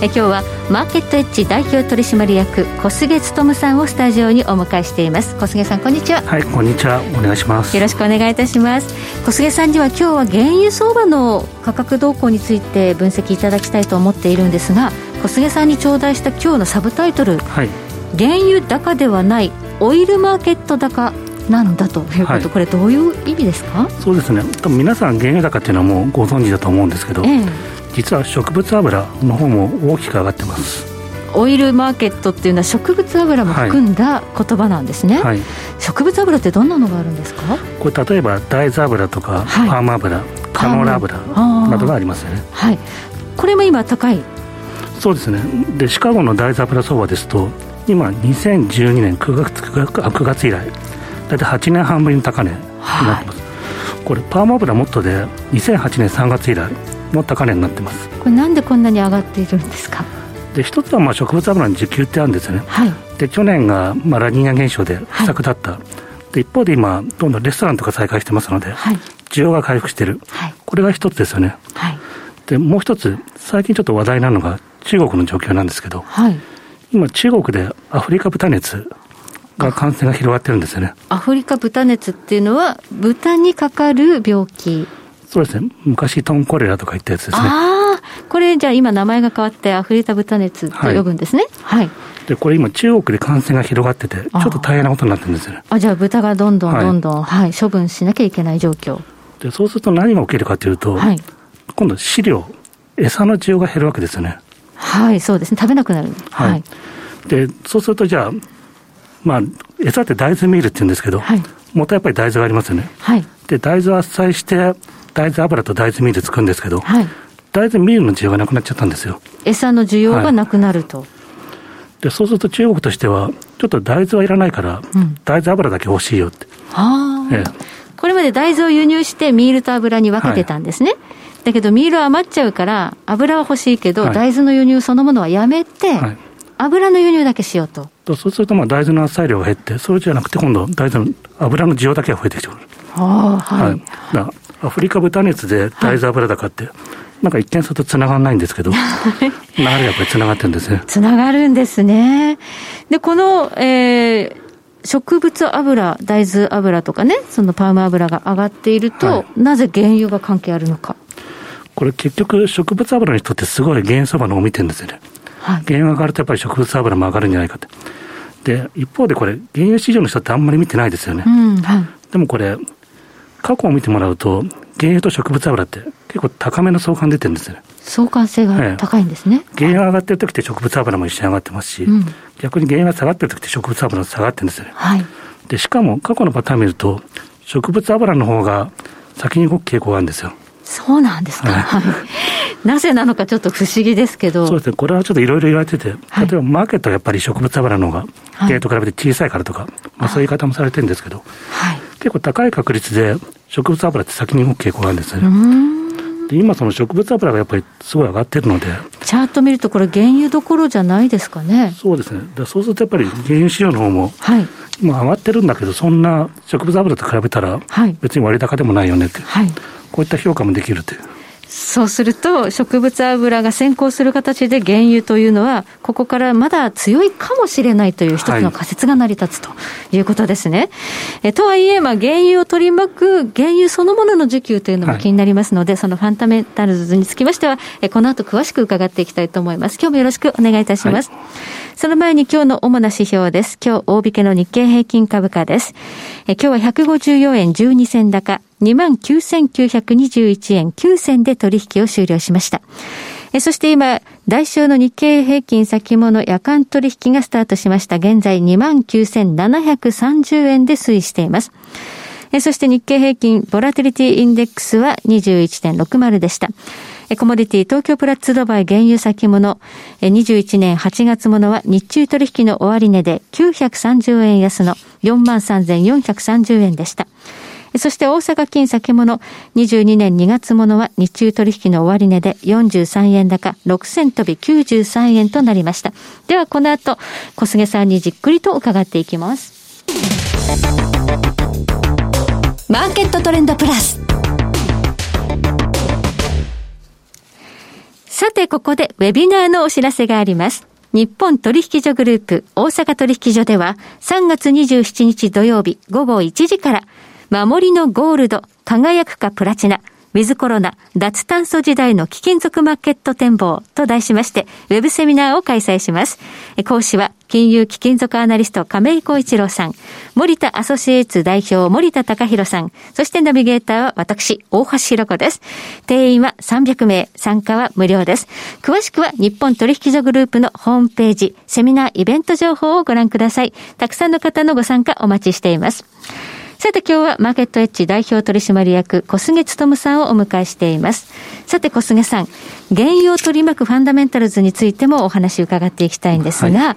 え今日はマーケットエッジ代表取締役小菅勉さんをスタジオにお迎えしています。小菅さんこんにちは。はいこんにちは。お願いします。よろしくお願いいたします。小菅さんには今日は原油相場の価格動向について分析いただきたいと思っているんですが小菅さんに頂戴した今日のサブタイトル、はい、原油高ではないオイルマーケット高なんだということ、はい、これどういう意味ですか？そうですね。多分皆さん原油高っていうのはもうご存知だと思うんですけど、ええ、実は植物油の方も大きく上がってます。オイルマーケットっていうのは植物油も含んだ言葉なんですね、はい、植物油ってどんなのがあるんですか？これ例えば大豆油とか、パーマ油カノーラ油などがありますよね。はい。これも今高い？そうですね。でシカゴの大豆油相場ですと今2012年9月 ,9 月以来大体8年半ぶりの高値になってます、はい、これパーマ油もっとで2008年3月以来の高値になってます。これなんでこんなに上がっているんですか？で一つはまあ植物油の需給ってあるんですよね、はい、で去年がまあラニーニャ現象で不作だった、はい、で一方で今どんどんレストランとか再開してますので、はい、需要が回復してる、これが一つですよね、でもう一つ最近ちょっと話題なのが中国の状況なんですけど、今中国でアフリカ豚熱が感染が広がってるんですよね。アフリカ豚熱っていうのは豚にかかる病気。そうですね。昔トンコレラとか言ったやつですね。ああこれじゃあ今名前が変わってアフリカ豚熱と呼ぶんですね。はい、はい、でこれ今中国で感染が広がっててちょっと大変なことになってるんですよね。あじゃあ豚がどんどんどんどん、はい、はい、処分しなきゃいけない状況。でそうすると何が起きるかというと、はい、今度飼料餌の需要が減るわけですよね。はいそうですね。食べなくなる。はい、はい、でそうするとじゃあまあ餌って大豆ミールって言うんですけど、はい、元はやっぱり大豆がありますよね、はい、で大豆を圧砕して大豆油と大豆ミール作るんですけど、はい、大豆ミールの需要がなくなっちゃったんですよ。餌の需要がなくなると、はい、でそうすると中国としてはちょっと大豆はいらないから、うん、大豆油だけ欲しいよって。ああ、ええ、これまで大豆を輸入してミールと油に分けてたんですね、はい。だけどミールは余っちゃうから油は欲しいけど、大豆の輸入そのものはやめて、油の輸入だけしようと。そうするとまあ大豆の圧砕量が減って、それじゃなくて今度大豆の油の需要だけが増えてきてくる。あはい、はい、アフリカ豚熱で大豆油高って、はい、なんか一見するとつながらないんですけど、流れがやっぱりつながってるんですね。つながるんですね。で、この、えー、植物油、大豆油とかね、そのパーム油が上がっていると、はい、なぜ原油が関係あるのか。これ結局植物油の人ってすごい原油相場のを見てるんですよね。はい、原油が上がるとやっぱり植物油も上がるんじゃないかって。で、一方でこれ、原油市場の人ってあんまり見てないですよね。うんはい、でもこれ、過去を見てもらうと、原油と植物油って結構高めの相関出てるんですよね。相関性が高いんですね。ええ、原油が上がってる時って植物油も一緒に上がってますし、うん、逆に原油が下がってる時って植物油も下がってるんですよね。はい、で、しかも過去のパターン見ると、植物油の方が先に動く傾向があるんですよ。そうなんですか。はい、なぜなのかちょっと不思議ですけど。そうですね。これはちょっといろいろ言われてて、例えばマーケットはやっぱり植物油の方が、ゲートと比べて小さいからとか、まあそういう言い方もされてるんですけど、はい、結構高い確率で植物油って先に動く傾向があるんですね。で今その植物油がやっぱりすごい上がってるのでチャート見るとこれ原油どころじゃないですかね。そうですね。そうするとやっぱり原油市場の方も、はい、今上がってるんだけどそんな植物油と比べたら別に割高でもないよねって、はい、こういった評価もできるという。そうすると、植物油が先行する形で原油というのは、ここからまだ強いかもしれないという一つの仮説が成り立つということですね。はい、えとはいえ、まあ、原油を取り巻く原油そのものの需給というのも気になりますので、はい、そのファンダメンタルズにつきましては、えこの後詳しく伺っていきたいと思います。今日もよろしくお願いいたします。はいその前に今日の主な指標です。今日大引けの日経平均株価です。え今日は154円12銭高、29,921円9銭で取引を終了しました。そして今、代償の日経平均先物夜間取引がスタートしました。現在29,730円で推移しています。そして日経平均ボラティリティインデックスは21.60でした。コモディティ東京プラッツドバイ原油先物、21年8月ものは日中取引の終値で930円安の43,430円でした。そして大阪金先物22年2月ものは日中取引の終値で43円高6銭飛び93円となりました。ではこの後、小菅さんにじっくりと伺っていきます。マーケットトレンドプラス。さて、ここでウェビナーのお知らせがあります。日本取引所グループ大阪取引所では3月27日土曜日午後1時から守りのゴールド輝くかプラチナウィズコロナ脱炭素時代の貴金属マーケット展望と題しまして、ウェブセミナーを開催します。講師は、金融貴金属アナリスト亀井光一郎さん、森田アソシエイツ代表森田隆弘さん、そしてナビゲーターは私、大橋弘子です。定員は300名、参加は無料です。詳しくは日本取引所グループのホームページ、セミナーイベント情報をご覧ください。たくさんの方のご参加お待ちしています。さて今日はマーケットエッジ代表取締役小菅勤さんをお迎えしています。さて小菅さん、原油を取り巻くファンダメンタルズについてもお話伺っていきたいんですが、は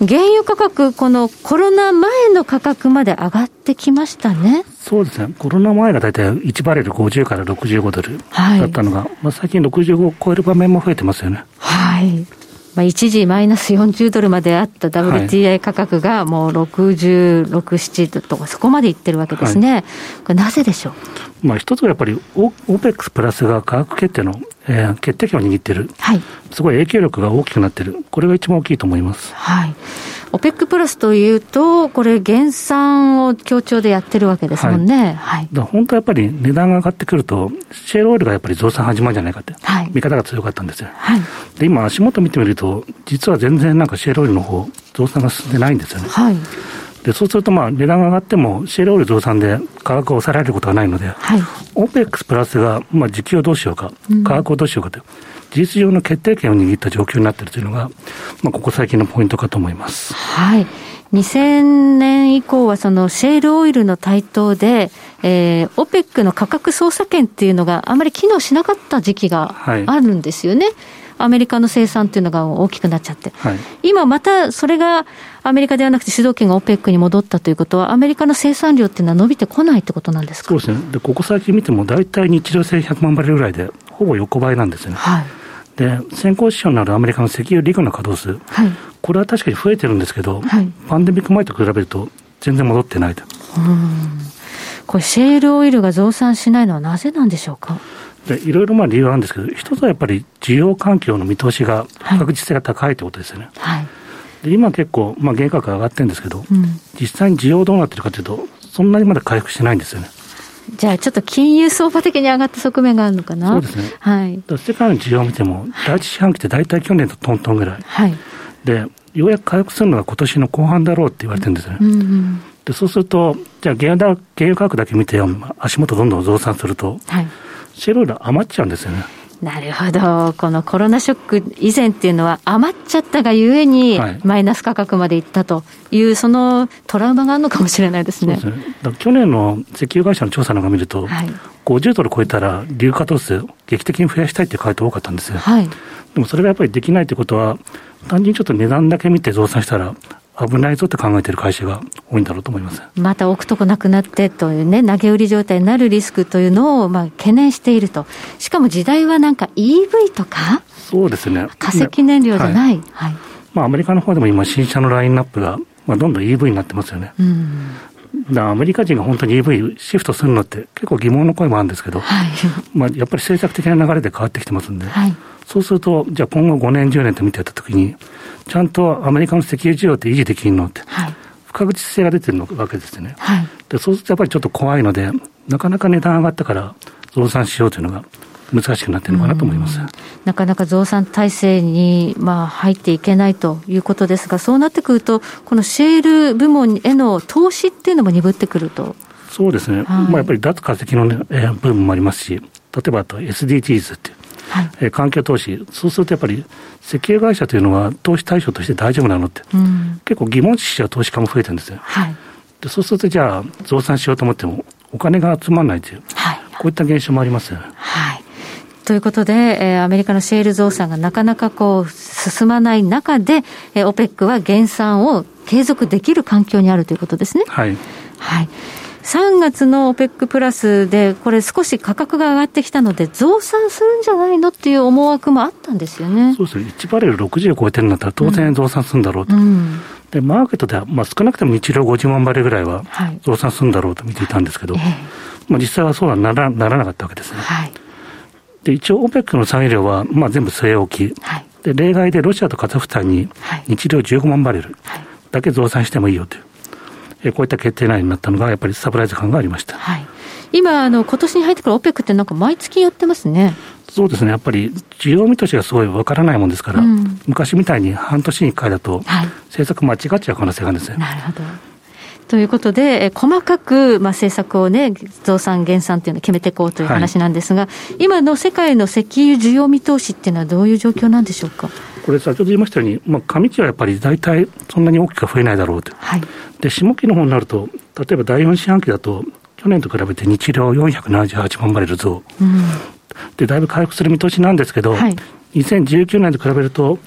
い、原油価格、このコロナ前の価格まで上がってきましたね。そうですね。コロナ前が大体1バレル50から65ドルだったのが、はい、まあ最近65を超える場面も増えてますよね。はい。まあ、一時マイナス40ドルまであった WTI 価格がもう66、7とか、そこまでいってるわけですね、はい、これ、なぜでしょう、まあ、一つはやっぱり、オペックスプラスが価格決定の、えー、決定権を握ってる、はい、すごい影響力が大きくなってる、これが一番大きいと思います。はいオペックプラスというと、これ、減産を協調でやってるわけですもんね。はい。はい、本当やっぱり値段が上がってくると、シェールオイルがやっぱり増産始まるんじゃないかって、はい、見方が強かったんですよ。はい。で、今、足元見てみると、実は全然なんかシェールオイルの方、増産が進んでないんですよね。はい。でそうすると、まあ、値段が上がっても、シェールオイル増産で価格を抑えられることがないので、はい、オペックスプラスが、まあ、時給をどうしようか、価格をどうしようかという、事実上の決定権を握った状況になっているというのが、まあ、ここ最近のポイントかと思います。はい。2000年以降はそのシェールオイルの台頭で、えー、オペックの価格操作権っていうのがあまり機能しなかった時期があるんですよね。はいアメリカの生産っていうのが大きくなっちゃって、はい、今またそれがアメリカではなくて主導権が OPEC に戻ったということは、アメリカの生産量っていうのは伸びてこないってことなんですか？そうですね、でここ最近見ても、大体日常性100万バレルぐらいで、ほぼ横ばいなんですよね。はい。で、先行指標になるアメリカの石油リグの稼働数、はい、これは確かに増えてるんですけど、はい、パンデミック前と比べると全然戻ってないと。これ、シェールオイルが増産しないのはなぜなんでしょうか？でいろいろまあ理由はあるんですけど、一つはやっぱり需要環境の見通しが不確実性が高いということですよね。はい、で今結構、まあ、原価格上がってるんですけど、うん、実際に需要どうなってるかというと、そんなにまだ回復してないんですよね。じゃあ、ちょっと金融相場的に上がった側面があるのかな。そうですね。はい。世界の需要を見ても、第一四半期って大体去年とトントンぐらい。はい。で、ようやく回復するのが今年の後半だろうって言われてるんですよね。うんうん、でそうすると、じゃあ原油、原油価格だけ見て、足元どんどん増産すると、はい、シェルオイル余っちゃうんですよね。なるほど。このコロナショック以前っていうのは余っちゃったがゆえに、マイナス価格までいったという、そのトラウマがあるのかもしれないですね。すね去年の石油会社の調査なんか見ると、はい、50ドル超えたら、流化投数、劇的に増やしたいっていう回答多かったんですよ。はい、でもそれがやっぱりできないということは、単純にちょっと値段だけ見て増産したら、危ないぞって考えている会社が多いんだろうと思います。また置くとこなくなってというね、投げ売り状態になるリスクというのをまあ懸念していると、しかも時代はなんか EV とか、そうですね。化石燃料じゃない、はい、はい、まあ、アメリカの方でも今、新車のラインナップが、まあ、どんどん EV になってますよね。うん。だアメリカ人が本当に EV シフトするのって結構疑問の声もあるんですけど、はい、まあやっぱり政策的な流れで変わってきてますんで、はい、そうすると、じゃあ今後5年、10年と見てたときに、ちゃんとアメリカの石油需要って維持できるのって、はい、不確実性が出てるわけですよね、はい、で。そうするとやっぱりちょっと怖いので、なかなか値段上がったから増産しようというのが難しくなってるのかなと思います。なかなか増産体制に、まあ、入っていけないということですが、そうなってくると、このシェール部門への投資っていうのも鈍ってくると。そうですね、はい、まあ、やっぱり脱化石の、ね、えー、部分もありますし、例えばあと SDGs っていう、はいえー、環境投資、そうするとやっぱり石油会社というのは投資対象として大丈夫なのって、うん、結構疑問視しちゃう投資家も増えてるんですよ。はい、でそうするとじゃあ増産しようと思ってもお金が集まらないという、はい、こういった現象もあります。はいということで、えー、アメリカのシェール増産がなかなかこう進まない中で、えー、OPEC は減産を継続できる環境にあるということですね。はい。はい。3月の OPEC プラスで、これ少し価格が上がってきたので、増産するんじゃないのっていう思惑もあったんですよね。そうですね。1バレル60超えてるんだったら当然増産するんだろうと。うん、で、マーケットでは、まあ少なくとも日量50万バレルぐらいは増産するんだろうと見ていたんですけど、はい、まあ実際はそうはならならなかったわけですね。はい、で、一応 OPEC の産油量は、まあ全部据え置き。はい、で、例外でロシアとカザフスタンに日量15万バレルだけ増産してもいいよという。こういった決定内になったのが、やっぱりサプライズ感がありました。はい、今、あの今年に入ってから OPEC ってなんか毎月やってますね。そうですね、やっぱり需要見通しがすごいわからないもんですから、うん、昔みたいに半年に1回だと、政策間違っちゃう可能性があるんですよ。なるほどということで、え細かく、まあ、政策をね、増産、減産っていうのを決めていこうという話なんですが、はい、今の世界の石油需要見通しっていうのはどういう状況なんでしょうか？これ、先ほど言いましたように、まあ、上期はやっぱり大体そんなに大きく増えないだろうと。はい、で、下期の方になると、例えば第4四半期だと、去年と比べて日量478万バレル増。うん、で、だいぶ回復する見通しなんですけど、はい、2019年と比べると、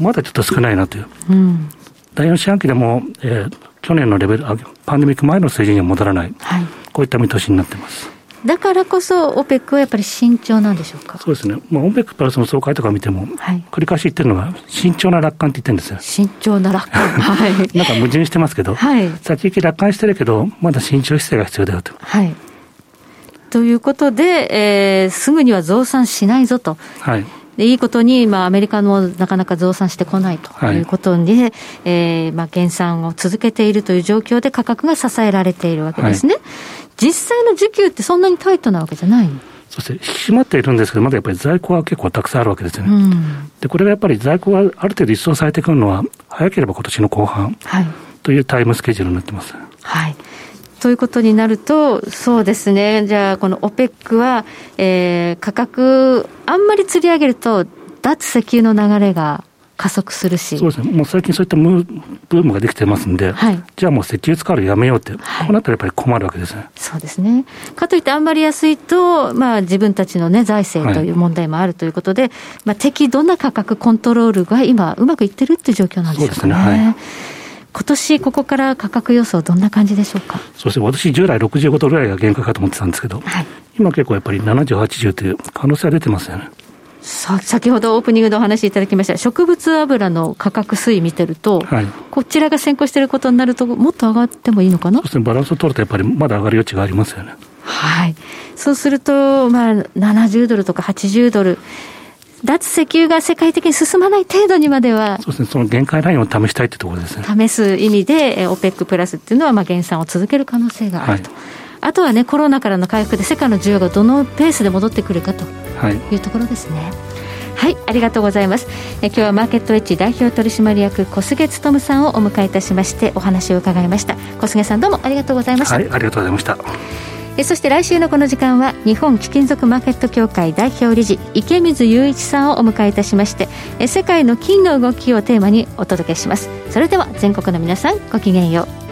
まだちょっと少ないなという。うん、第4四半期でも、えー、去年のレベル、パンデミック前の水準には戻らない。はい、こういった見通しになってます。だからこそ、オペックはやっぱり慎重なんでしょうか？そうですね、まあ、オペックプラスの総会とか見ても、はい、繰り返し言ってるのが、慎重な楽観って言ってるんですよ。慎重な楽観、はい、なんか矛盾してますけど、はい、先行き楽観してるけど、まだ慎重姿勢が必要だよと。はい。ということで、えー、すぐには増産しないぞと。はいでいいことに、まあ、アメリカもなかなか増産してこないということで、はい、えー、まあ、減産を続けているという状況で価格が支えられているわけですね。はい実際の需給ってそんなにタイトなわけじゃないそして引き締まっているんですけど、まだやっぱり在庫は結構たくさんあるわけですよね。うん、で、これがやっぱり在庫がある程度一掃されてくるのは、早ければ今年の後半、はい、というタイムスケジュールになってます。はい。ということになると、そうですね、じゃあ、この OPEC は、えー、価格、あんまり釣り上げると、脱石油の流れが加速するし。そうですね。もう最近そういったムーブームができてますんで、はい、じゃあもう石油使うのやめようって、はい、こうなったらやっぱり困るわけですね。そうですね。かといってあんまり安いと、まあ自分たちのね、財政という問題もあるということで、はい、まあ適度な価格コントロールが今うまくいってるっていう状況なんですかね。そうですね。はい今年ここから価格予想、どんな感じでしょうか？そして私、従来65ドルぐらいが限界かと思ってたんですけど、はい、今結構やっぱり70、80という可能性が出てますよね。さ先ほどオープニングでお話しいただきました。植物油の価格推移見てると、はい、こちらが先行していることになると、もっと上がってもいいのかな？そうですね、バランスを取ると、やっぱりまだ上がる余地がありますよね。はい、そうすると、まあ、70ドルとか80ドル、脱石油が世界的に進まない程度にまでは、そうですね、その限界ラインを試したいってところですね。試す意味で、OPEC プラスっていうのは、まあ、減産を続ける可能性があると。はい。あとはね、コロナからの回復で世界の需要がどのペースで戻ってくるかとい。うところですね。はいはいありがとうございます。え今日はマーケットエッジ代表取締役小菅勉さんをお迎えいたしましてお話を伺いました。小菅さんどうもありがとうございました。はいありがとうございましたえそして来週のこの時間は日本貴金属マーケット協会代表理事池水雄一さんをお迎えいたしましてえ世界の金の動きをテーマにお届けします。それでは全国の皆さんごきげんよう。